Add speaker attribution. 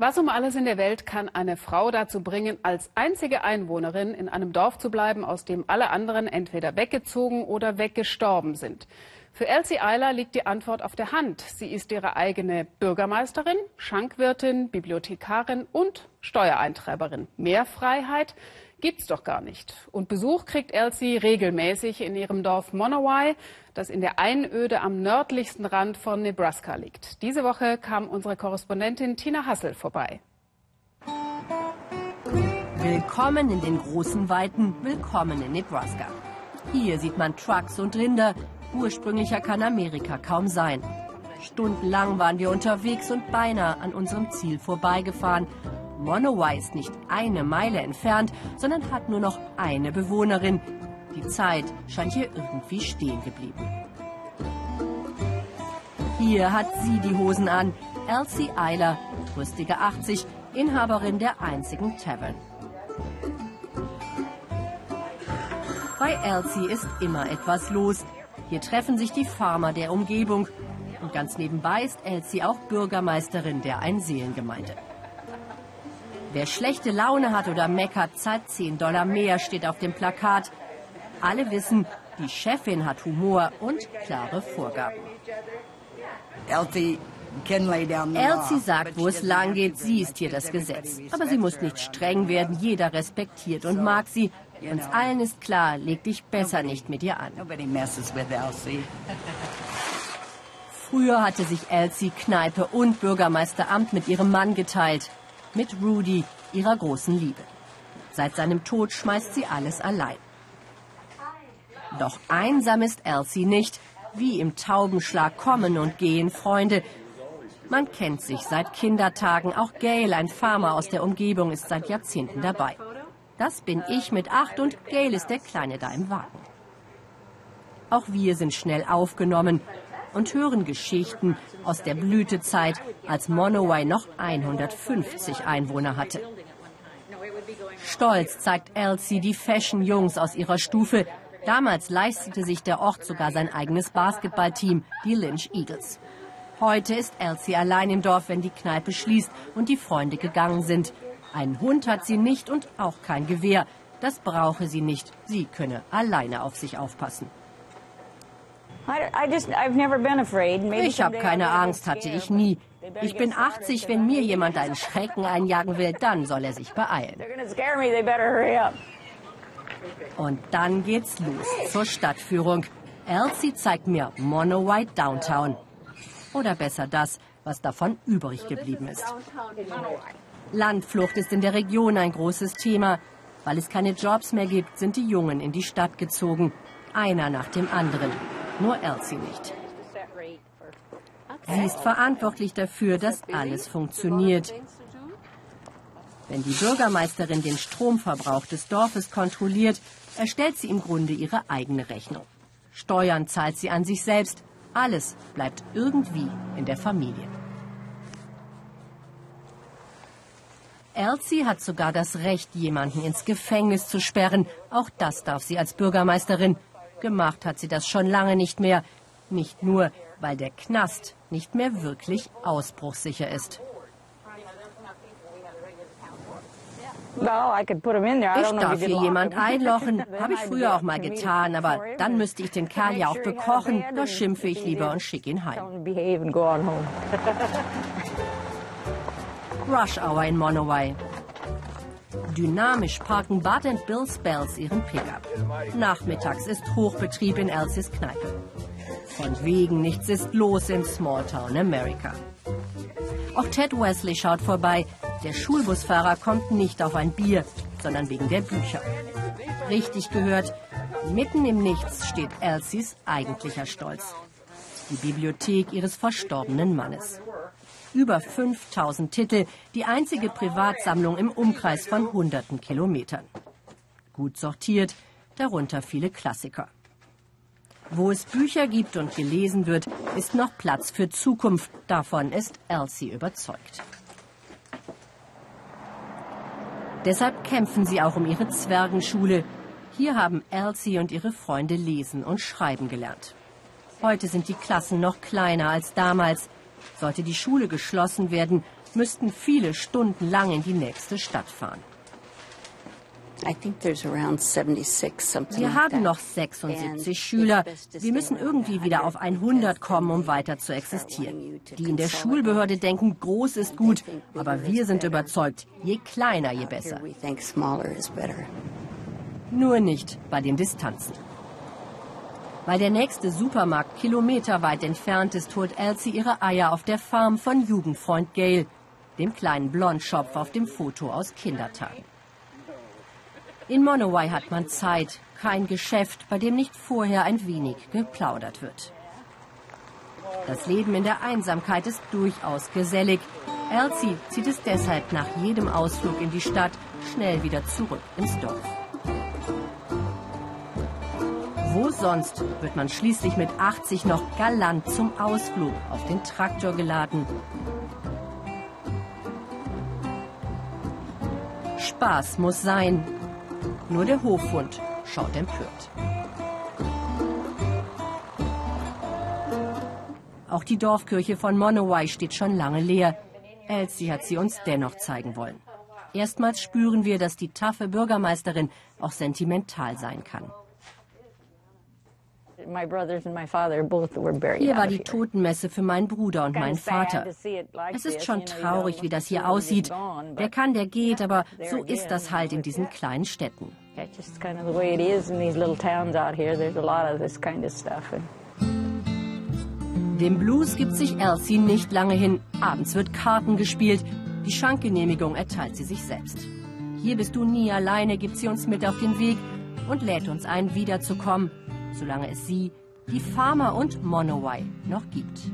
Speaker 1: Was um alles in der Welt kann eine Frau dazu bringen, als einzige Einwohnerin in einem Dorf zu bleiben, aus dem alle anderen entweder weggezogen oder weggestorben sind? Für Elsie Eiler liegt die Antwort auf der Hand. Sie ist ihre eigene Bürgermeisterin, Schankwirtin, Bibliothekarin und Steuereintreiberin. Mehr Freiheit gibt's doch gar nicht. Und Besuch kriegt Elsie regelmäßig in ihrem Dorf Monowai, das in der Einöde am nördlichsten Rand von Nebraska liegt. Diese Woche kam unsere Korrespondentin Tina Hassel vorbei.
Speaker 2: Willkommen in den großen Weiten, willkommen in Nebraska. Hier sieht man Trucks und Rinder. Ursprünglicher kann Amerika kaum sein. Stundenlang waren wir unterwegs und beinahe an unserem Ziel vorbeigefahren. Monowai ist nicht eine Meile entfernt, sondern hat nur noch eine Bewohnerin. Die Zeit scheint hier irgendwie stehen geblieben. Hier hat sie die Hosen an. Elsie Eiler, rüstige 80, Inhaberin der einzigen Tavern. Bei Elsie ist immer etwas los. Hier treffen sich die Farmer der Umgebung. Und ganz nebenbei ist Elsie auch Bürgermeisterin der Einseelengemeinde. Wer schlechte Laune hat oder meckert, zahlt 10 Dollar mehr, steht auf dem Plakat. Alle wissen, die Chefin hat Humor und klare Vorgaben. Elsie sagt, wo es lang geht, sie ist hier das Gesetz. Aber sie muss nicht streng werden, jeder respektiert und mag sie. Uns allen ist klar, leg dich besser nicht mit ihr an. Früher hatte sich Elsie Kneipe und Bürgermeisteramt mit ihrem Mann geteilt mit Rudy, ihrer großen Liebe. Seit seinem Tod schmeißt sie alles allein. Doch einsam ist Elsie nicht. Wie im Taubenschlag kommen und gehen Freunde. Man kennt sich seit Kindertagen. Auch Gail, ein Farmer aus der Umgebung, ist seit Jahrzehnten dabei. Das bin ich mit acht und Gail ist der Kleine da im Wagen. Auch wir sind schnell aufgenommen und hören Geschichten aus der Blütezeit, als Monowai noch 150 Einwohner hatte. Stolz zeigt Elsie die Fashion-Jungs aus ihrer Stufe. Damals leistete sich der Ort sogar sein eigenes Basketballteam, die Lynch Eagles. Heute ist Elsie allein im Dorf, wenn die Kneipe schließt und die Freunde gegangen sind. Einen Hund hat sie nicht und auch kein Gewehr. Das brauche sie nicht. Sie könne alleine auf sich aufpassen. Ich habe keine Angst, hatte ich nie. Ich bin 80, wenn mir jemand einen Schrecken einjagen will, dann soll er sich beeilen. Und dann geht's los zur Stadtführung. Elsie zeigt mir Mono White Downtown. Oder besser das, was davon übrig geblieben ist. Landflucht ist in der Region ein großes Thema. Weil es keine Jobs mehr gibt, sind die Jungen in die Stadt gezogen. Einer nach dem anderen nur Elsie nicht. Sie ist verantwortlich dafür, dass alles funktioniert. Wenn die Bürgermeisterin den Stromverbrauch des Dorfes kontrolliert, erstellt sie im Grunde ihre eigene Rechnung. Steuern zahlt sie an sich selbst. Alles bleibt irgendwie in der Familie. Elsie hat sogar das Recht, jemanden ins Gefängnis zu sperren. Auch das darf sie als Bürgermeisterin. Gemacht hat sie das schon lange nicht mehr. Nicht nur, weil der Knast nicht mehr wirklich ausbruchssicher ist. Ich darf hier jemand einlochen, habe ich früher auch mal getan, aber dann müsste ich den Kerl ja auch bekochen. Da schimpfe ich lieber und schicke ihn heim. Rush Hour in Monowai. Dynamisch parken Bud und Bill Spells ihren Pickup. Nachmittags ist Hochbetrieb in Elsies Kneipe. Von wegen nichts ist los in Smalltown America. Auch Ted Wesley schaut vorbei. Der Schulbusfahrer kommt nicht auf ein Bier, sondern wegen der Bücher. Richtig gehört, mitten im Nichts steht Elsies eigentlicher Stolz. Die Bibliothek ihres verstorbenen Mannes über 5000 Titel, die einzige Privatsammlung im Umkreis von hunderten Kilometern. Gut sortiert, darunter viele Klassiker. Wo es Bücher gibt und gelesen wird, ist noch Platz für Zukunft. Davon ist Elsie überzeugt. Deshalb kämpfen sie auch um ihre Zwergenschule. Hier haben Elsie und ihre Freunde lesen und schreiben gelernt. Heute sind die Klassen noch kleiner als damals. Sollte die Schule geschlossen werden, müssten viele Stunden lang in die nächste Stadt fahren. Wir haben noch 76 Schüler. Wir müssen irgendwie wieder auf 100 kommen, um weiter zu existieren. Die in der Schulbehörde denken, groß ist gut, aber wir sind überzeugt, je kleiner, je besser. Nur nicht bei den Distanzen. Weil der nächste Supermarkt kilometerweit entfernt ist, holt Elsie ihre Eier auf der Farm von Jugendfreund Gail, dem kleinen Blondschopf auf dem Foto aus Kindertagen. In Monowai hat man Zeit, kein Geschäft, bei dem nicht vorher ein wenig geplaudert wird. Das Leben in der Einsamkeit ist durchaus gesellig. Elsie zieht es deshalb nach jedem Ausflug in die Stadt schnell wieder zurück ins Dorf. Wo sonst wird man schließlich mit 80 noch galant zum Ausflug auf den Traktor geladen. Spaß muss sein, nur der Hofhund schaut empört. Auch die Dorfkirche von Monowai steht schon lange leer. Elsie hat sie uns dennoch zeigen wollen. Erstmals spüren wir, dass die taffe Bürgermeisterin auch sentimental sein kann. Hier war die Totenmesse für meinen Bruder und meinen Vater. Es ist schon traurig, wie das hier aussieht. Wer kann, der geht, aber so ist das halt in diesen kleinen Städten. Dem Blues gibt sich Elsie nicht lange hin. Abends wird Karten gespielt. Die Schankgenehmigung erteilt sie sich selbst. Hier bist du nie alleine, gibt sie uns mit auf den Weg und lädt uns ein, wiederzukommen solange es sie, die Farmer und Monowai noch gibt.